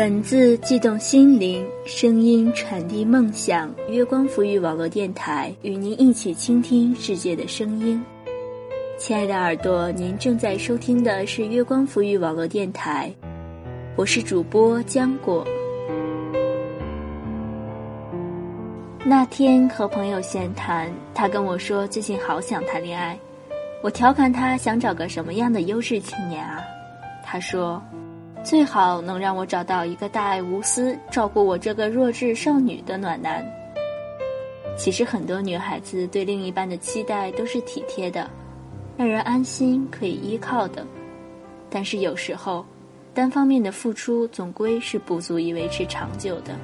文字悸动心灵，声音传递梦想。月光浮育网络电台与您一起倾听世界的声音。亲爱的耳朵，您正在收听的是月光浮育网络电台，我是主播浆果。那天和朋友闲谈，他跟我说最近好想谈恋爱。我调侃他想找个什么样的优质青年啊？他说。最好能让我找到一个大爱无私、照顾我这个弱智少女的暖男。其实很多女孩子对另一半的期待都是体贴的，让人安心可以依靠的。但是有时候，单方面的付出总归是不足以维持长久的。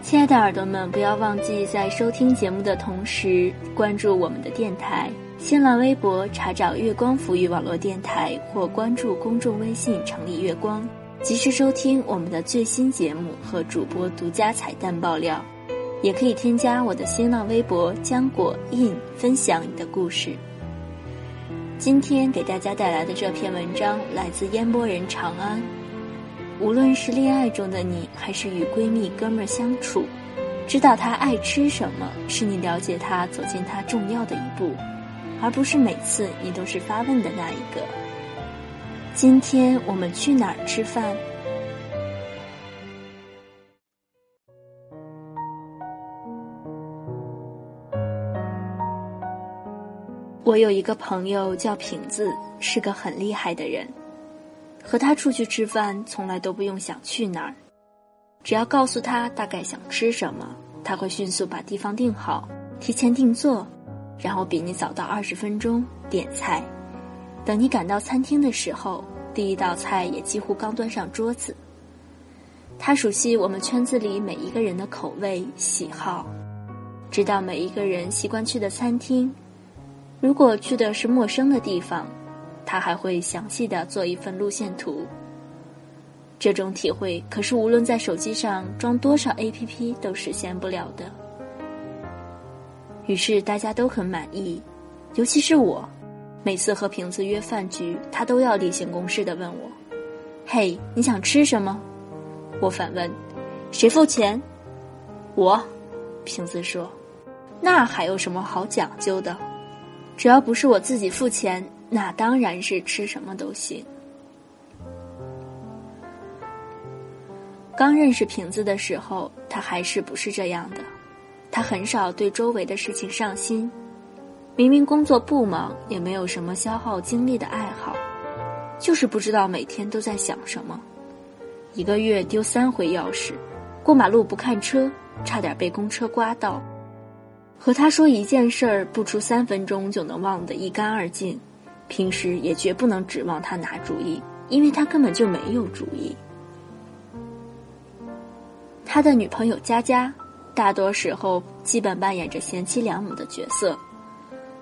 亲爱的耳朵们，不要忘记在收听节目的同时关注我们的电台。新浪微博查找“月光抚育网络电台”或关注公众微信“城里月光”，及时收听我们的最新节目和主播独家彩蛋爆料。也可以添加我的新浪微博“浆果印”，分享你的故事。今天给大家带来的这篇文章来自烟波人长安。无论是恋爱中的你，还是与闺蜜哥们儿相处，知道她爱吃什么，是你了解她、走进她重要的一步。而不是每次你都是发问的那一个。今天我们去哪儿吃饭？我有一个朋友叫瓶子，是个很厉害的人。和他出去吃饭，从来都不用想去哪儿，只要告诉他大概想吃什么，他会迅速把地方定好，提前定做。然后比你早到二十分钟点菜，等你赶到餐厅的时候，第一道菜也几乎刚端上桌子。他熟悉我们圈子里每一个人的口味喜好，知道每一个人习惯去的餐厅。如果去的是陌生的地方，他还会详细的做一份路线图。这种体会可是无论在手机上装多少 APP 都实现不了的。于是大家都很满意，尤其是我。每次和瓶子约饭局，他都要例行公事的问我：“嘿，你想吃什么？”我反问：“谁付钱？”我，瓶子说：“那还有什么好讲究的？只要不是我自己付钱，那当然是吃什么都行。”刚认识瓶子的时候，他还是不是这样的。他很少对周围的事情上心，明明工作不忙，也没有什么消耗精力的爱好，就是不知道每天都在想什么。一个月丢三回钥匙，过马路不看车，差点被公车刮到。和他说一件事儿，不出三分钟就能忘得一干二净。平时也绝不能指望他拿主意，因为他根本就没有主意。他的女朋友佳佳。大多时候，基本扮演着贤妻良母的角色。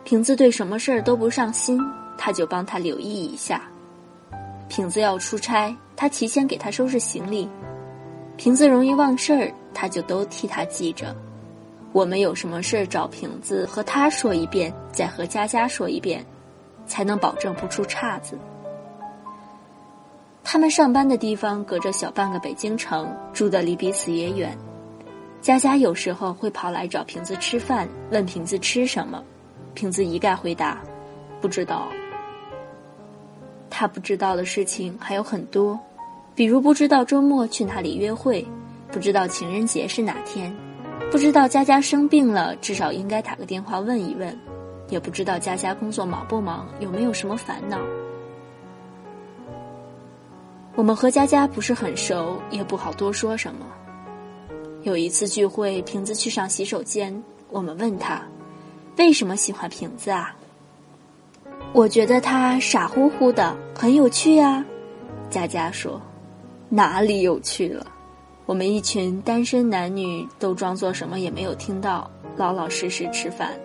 瓶子对什么事儿都不上心，他就帮他留意一下。瓶子要出差，他提前给他收拾行李。瓶子容易忘事儿，他就都替他记着。我们有什么事儿找瓶子，和他说一遍，再和佳佳说一遍，才能保证不出岔子。他们上班的地方隔着小半个北京城，住的离彼此也远。佳佳有时候会跑来找瓶子吃饭，问瓶子吃什么，瓶子一概回答不知道。他不知道的事情还有很多，比如不知道周末去哪里约会，不知道情人节是哪天，不知道佳佳生病了至少应该打个电话问一问，也不知道佳佳工作忙不忙，有没有什么烦恼。我们和佳佳不是很熟，也不好多说什么。有一次聚会，瓶子去上洗手间，我们问他，为什么喜欢瓶子啊？我觉得他傻乎乎的，很有趣啊。佳佳说，哪里有趣了？我们一群单身男女都装作什么也没有听到，老老实实吃饭。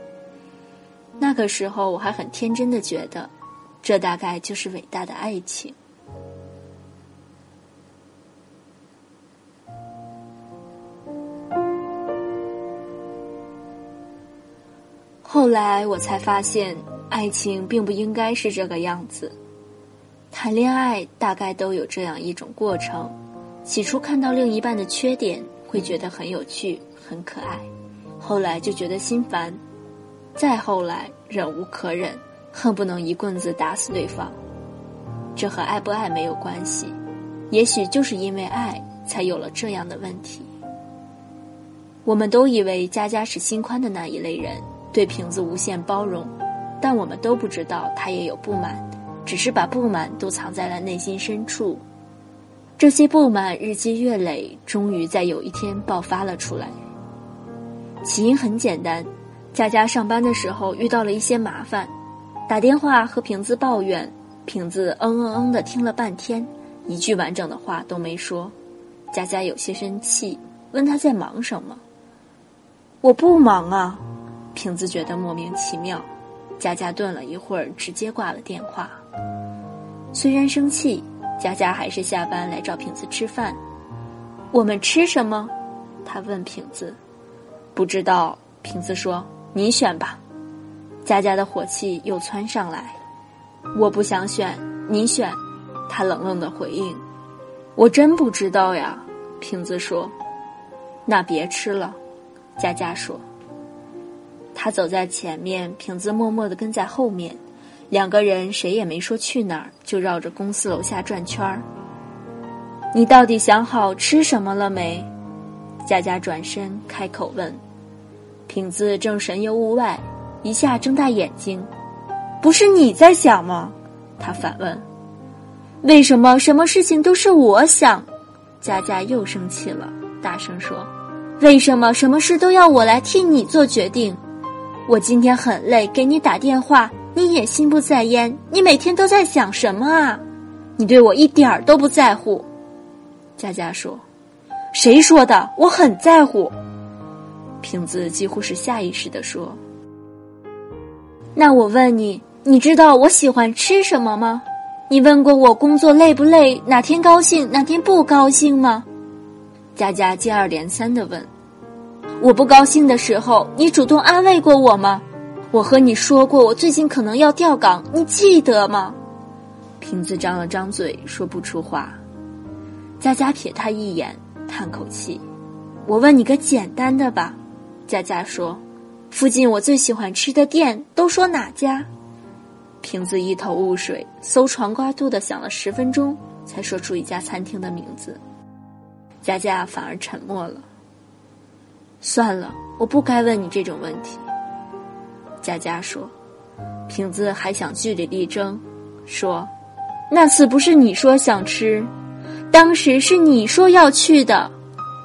那个时候我还很天真的觉得，这大概就是伟大的爱情。后来我才发现，爱情并不应该是这个样子。谈恋爱大概都有这样一种过程：起初看到另一半的缺点，会觉得很有趣、很可爱；后来就觉得心烦；再后来忍无可忍，恨不能一棍子打死对方。这和爱不爱没有关系，也许就是因为爱，才有了这样的问题。我们都以为佳佳是心宽的那一类人，对瓶子无限包容，但我们都不知道他也有不满，只是把不满都藏在了内心深处。这些不满日积月累，终于在有一天爆发了出来。起因很简单，佳佳上班的时候遇到了一些麻烦，打电话和瓶子抱怨，瓶子嗯嗯嗯的听了半天，一句完整的话都没说。佳佳有些生气，问他在忙什么。我不忙啊，瓶子觉得莫名其妙。佳佳顿了一会儿，直接挂了电话。虽然生气，佳佳还是下班来找瓶子吃饭。我们吃什么？他问瓶子。不知道，瓶子说：“你选吧。”佳佳的火气又窜上来。我不想选，你选。他冷冷的回应。我真不知道呀，瓶子说。那别吃了。佳佳说：“他走在前面，瓶子默默的跟在后面，两个人谁也没说去哪儿，就绕着公司楼下转圈儿。你到底想好吃什么了没？”佳佳转身开口问。瓶子正神游物外，一下睁大眼睛：“不是你在想吗？”他反问：“为什么什么事情都是我想？”佳佳又生气了，大声说。为什么什么事都要我来替你做决定？我今天很累，给你打电话，你也心不在焉。你每天都在想什么啊？你对我一点儿都不在乎。佳佳说：“谁说的？我很在乎。”瓶子几乎是下意识的说：“那我问你，你知道我喜欢吃什么吗？你问过我工作累不累，哪天高兴，哪天不高兴吗？”佳佳接二连三的问：“我不高兴的时候，你主动安慰过我吗？我和你说过我最近可能要调岗，你记得吗？”瓶子张了张嘴，说不出话。佳佳瞥他一眼，叹口气：“我问你个简单的吧。”佳佳说：“附近我最喜欢吃的店，都说哪家？”瓶子一头雾水，搜肠刮肚的想了十分钟，才说出一家餐厅的名字。佳佳反而沉默了。算了，我不该问你这种问题。佳佳说：“瓶子还想据理力争，说那次不是你说想吃，当时是你说要去的。”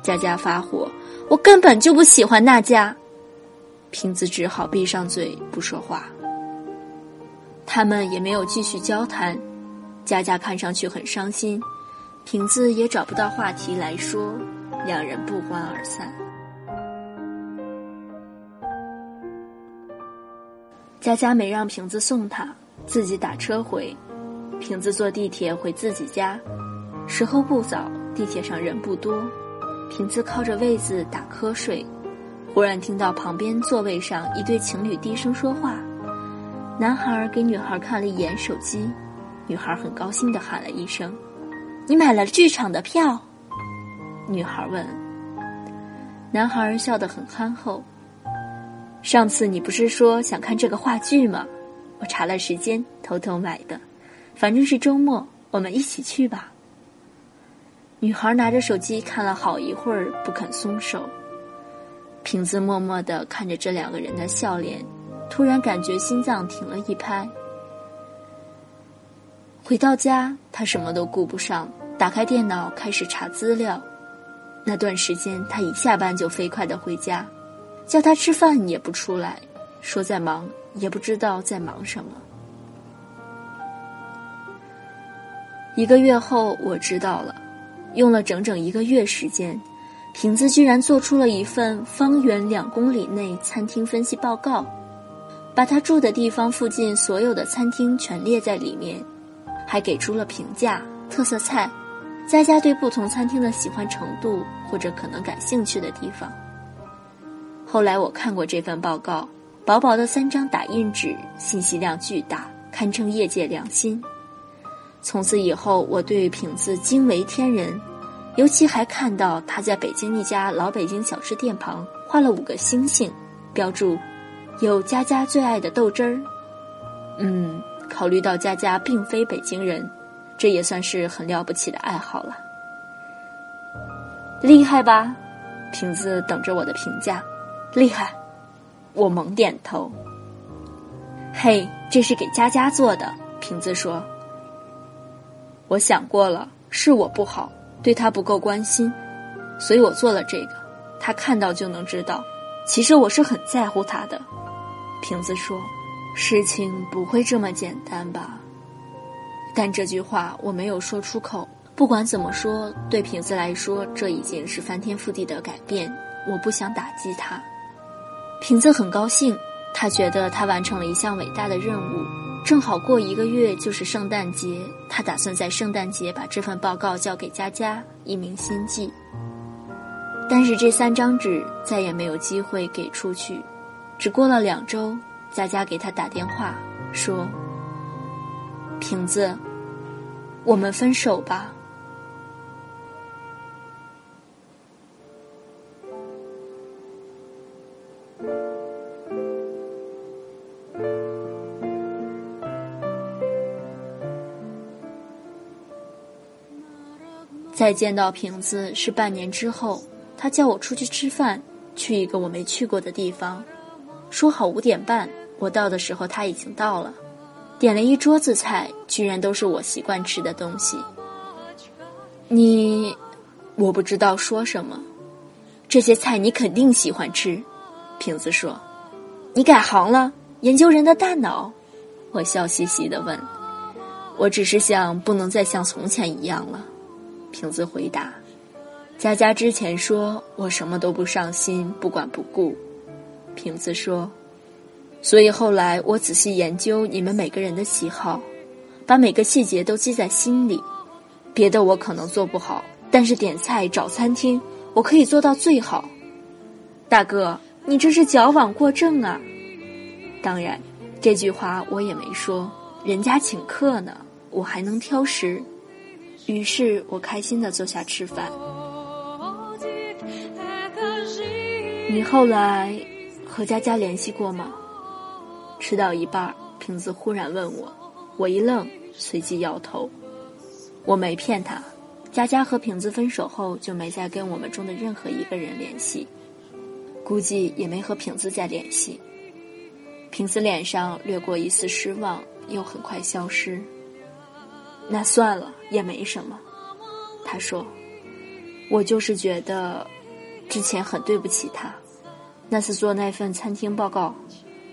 佳佳发火：“我根本就不喜欢那家。”瓶子只好闭上嘴不说话。他们也没有继续交谈。佳佳看上去很伤心。瓶子也找不到话题来说，两人不欢而散。佳佳没让瓶子送她，自己打车回。瓶子坐地铁回自己家，时候不早，地铁上人不多。瓶子靠着位子打瞌睡，忽然听到旁边座位上一对情侣低声说话。男孩给女孩看了一眼手机，女孩很高兴的喊了一声。你买了剧场的票？女孩问。男孩笑得很憨厚。上次你不是说想看这个话剧吗？我查了时间，偷偷买的。反正是周末，我们一起去吧。女孩拿着手机看了好一会儿，不肯松手。瓶子默默的看着这两个人的笑脸，突然感觉心脏停了一拍。回到家，他什么都顾不上，打开电脑开始查资料。那段时间，他一下班就飞快的回家，叫他吃饭也不出来，说在忙，也不知道在忙什么。一个月后，我知道了，用了整整一个月时间，瓶子居然做出了一份方圆两公里内餐厅分析报告，把他住的地方附近所有的餐厅全列在里面。还给出了评价、特色菜、佳佳对不同餐厅的喜欢程度或者可能感兴趣的地方。后来我看过这份报告，薄薄的三张打印纸，信息量巨大，堪称业界良心。从此以后，我对瓶子惊为天人，尤其还看到他在北京一家老北京小吃店旁画了五个星星，标注有佳佳最爱的豆汁儿。嗯，考虑到佳佳并非北京人，这也算是很了不起的爱好了。厉害吧？瓶子等着我的评价。厉害，我猛点头。嘿，这是给佳佳做的。瓶子说。我想过了，是我不好，对他不够关心，所以我做了这个。他看到就能知道，其实我是很在乎他的。瓶子说：“事情不会这么简单吧？”但这句话我没有说出口。不管怎么说，对瓶子来说，这已经是翻天覆地的改变。我不想打击他。瓶子很高兴，他觉得他完成了一项伟大的任务。正好过一个月就是圣诞节，他打算在圣诞节把这份报告交给佳佳，一名心计。但是这三张纸再也没有机会给出去。只过了两周，佳佳给他打电话说：“瓶子，我们分手吧。”再见到瓶子是半年之后，他叫我出去吃饭，去一个我没去过的地方，说好五点半。我到的时候他已经到了，点了一桌子菜，居然都是我习惯吃的东西。你，我不知道说什么，这些菜你肯定喜欢吃。瓶子说：“你改行了，研究人的大脑。”我笑嘻嘻的问：“我只是想不能再像从前一样了。”瓶子回答：“佳佳之前说我什么都不上心，不管不顾。”瓶子说：“所以后来我仔细研究你们每个人的喜好，把每个细节都记在心里。别的我可能做不好，但是点菜找餐厅我可以做到最好。”大哥，你这是矫枉过正啊！当然，这句话我也没说，人家请客呢，我还能挑食。于是我开心的坐下吃饭。你后来和佳佳联系过吗？吃到一半，瓶子忽然问我，我一愣，随即摇头。我没骗他，佳佳和瓶子分手后就没再跟我们中的任何一个人联系，估计也没和瓶子再联系。瓶子脸上掠过一丝失望，又很快消失。那算了，也没什么。他说：“我就是觉得，之前很对不起他。那次做那份餐厅报告，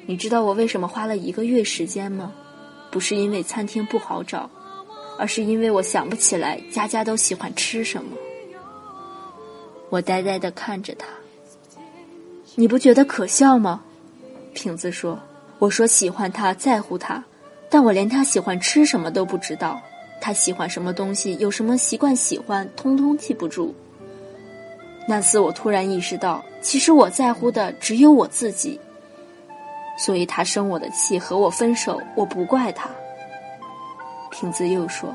你知道我为什么花了一个月时间吗？不是因为餐厅不好找，而是因为我想不起来家家都喜欢吃什么。”我呆呆的看着他。你不觉得可笑吗？瓶子说：“我说喜欢他，在乎他，但我连他喜欢吃什么都不知道。”他喜欢什么东西，有什么习惯喜欢，通通记不住。那次我突然意识到，其实我在乎的只有我自己。所以他生我的气，和我分手，我不怪他。瓶子又说：“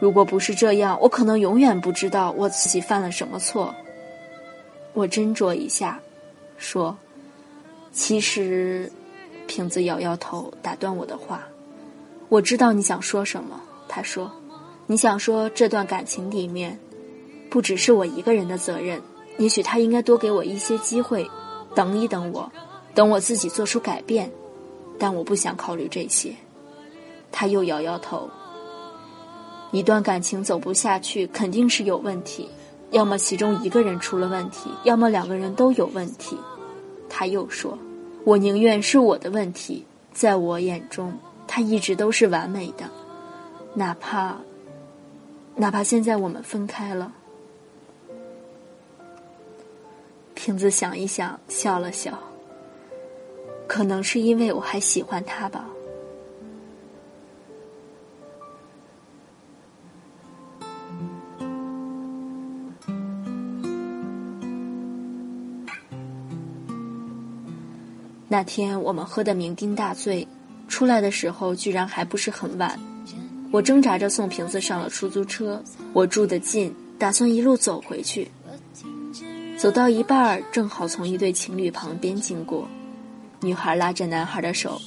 如果不是这样，我可能永远不知道我自己犯了什么错。”我斟酌一下，说：“其实……”瓶子摇摇头，打断我的话：“我知道你想说什么。”他说：“你想说这段感情里面，不只是我一个人的责任。也许他应该多给我一些机会，等一等我，等我自己做出改变。但我不想考虑这些。”他又摇摇头。一段感情走不下去，肯定是有问题，要么其中一个人出了问题，要么两个人都有问题。他又说：“我宁愿是我的问题，在我眼中，他一直都是完美的。”哪怕，哪怕现在我们分开了，瓶子想一想，笑了笑。可能是因为我还喜欢他吧。那天我们喝得酩酊大醉，出来的时候居然还不是很晚。我挣扎着送瓶子上了出租车。我住得近，打算一路走回去。走到一半儿，正好从一对情侣旁边经过，女孩拉着男孩的手，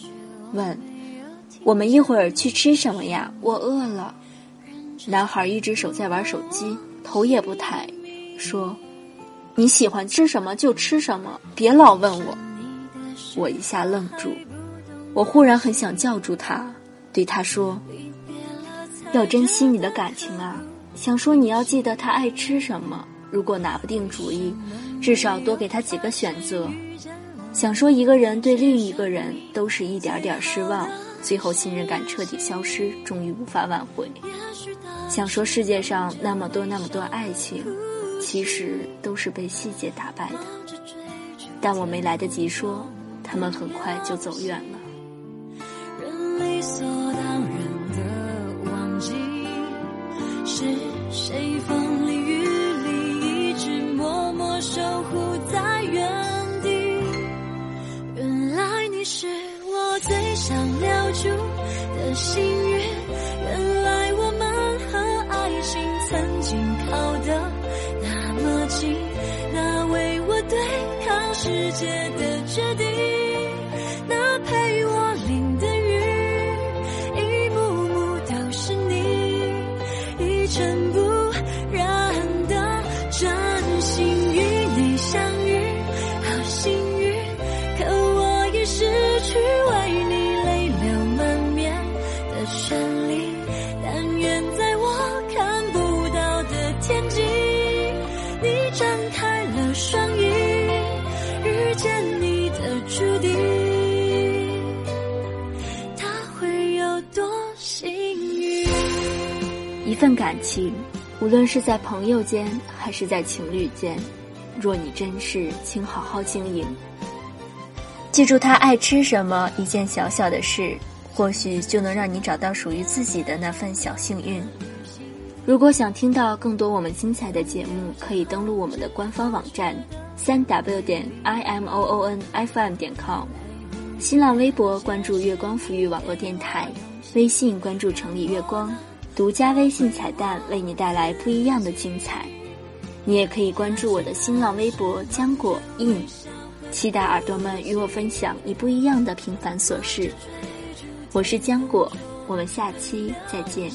问：“我们一会儿去吃什么呀？我饿了。”男孩一只手在玩手机，头也不抬，说：“你喜欢吃什么就吃什么，别老问我。”我一下愣住，我忽然很想叫住他，对他说：“要珍惜你的感情啊！想说你要记得他爱吃什么，如果拿不定主意，至少多给他几个选择。想说一个人对另一个人都是一点点失望，最后信任感彻底消失，终于无法挽回。想说世界上那么多那么多爱情，其实都是被细节打败的，但我没来得及说。”他们很快就走远了。人理所当然，是谁风里雨里一直默默守护在原地。原来你是我最想留住的幸运，原来我们和爱情曾经靠得那么近，那为我对抗世界的决定。但愿在我看不到的天际，你张开了双翼，遇见你的注定。他会有多幸运？一份感情，无论是在朋友间，还是在情侣间，若你珍视，请好好经营。记住他爱吃什么，一件小小的事。或许就能让你找到属于自己的那份小幸运。如果想听到更多我们精彩的节目，可以登录我们的官方网站三 w 点 i m o o n f m 点 com，新浪微博关注月光抚育网络电台，微信关注城里月光。独家微信彩蛋为你带来不一样的精彩，你也可以关注我的新浪微博“浆果印”，期待耳朵们与我分享你不一样的平凡琐事。我是浆果，我们下期再见。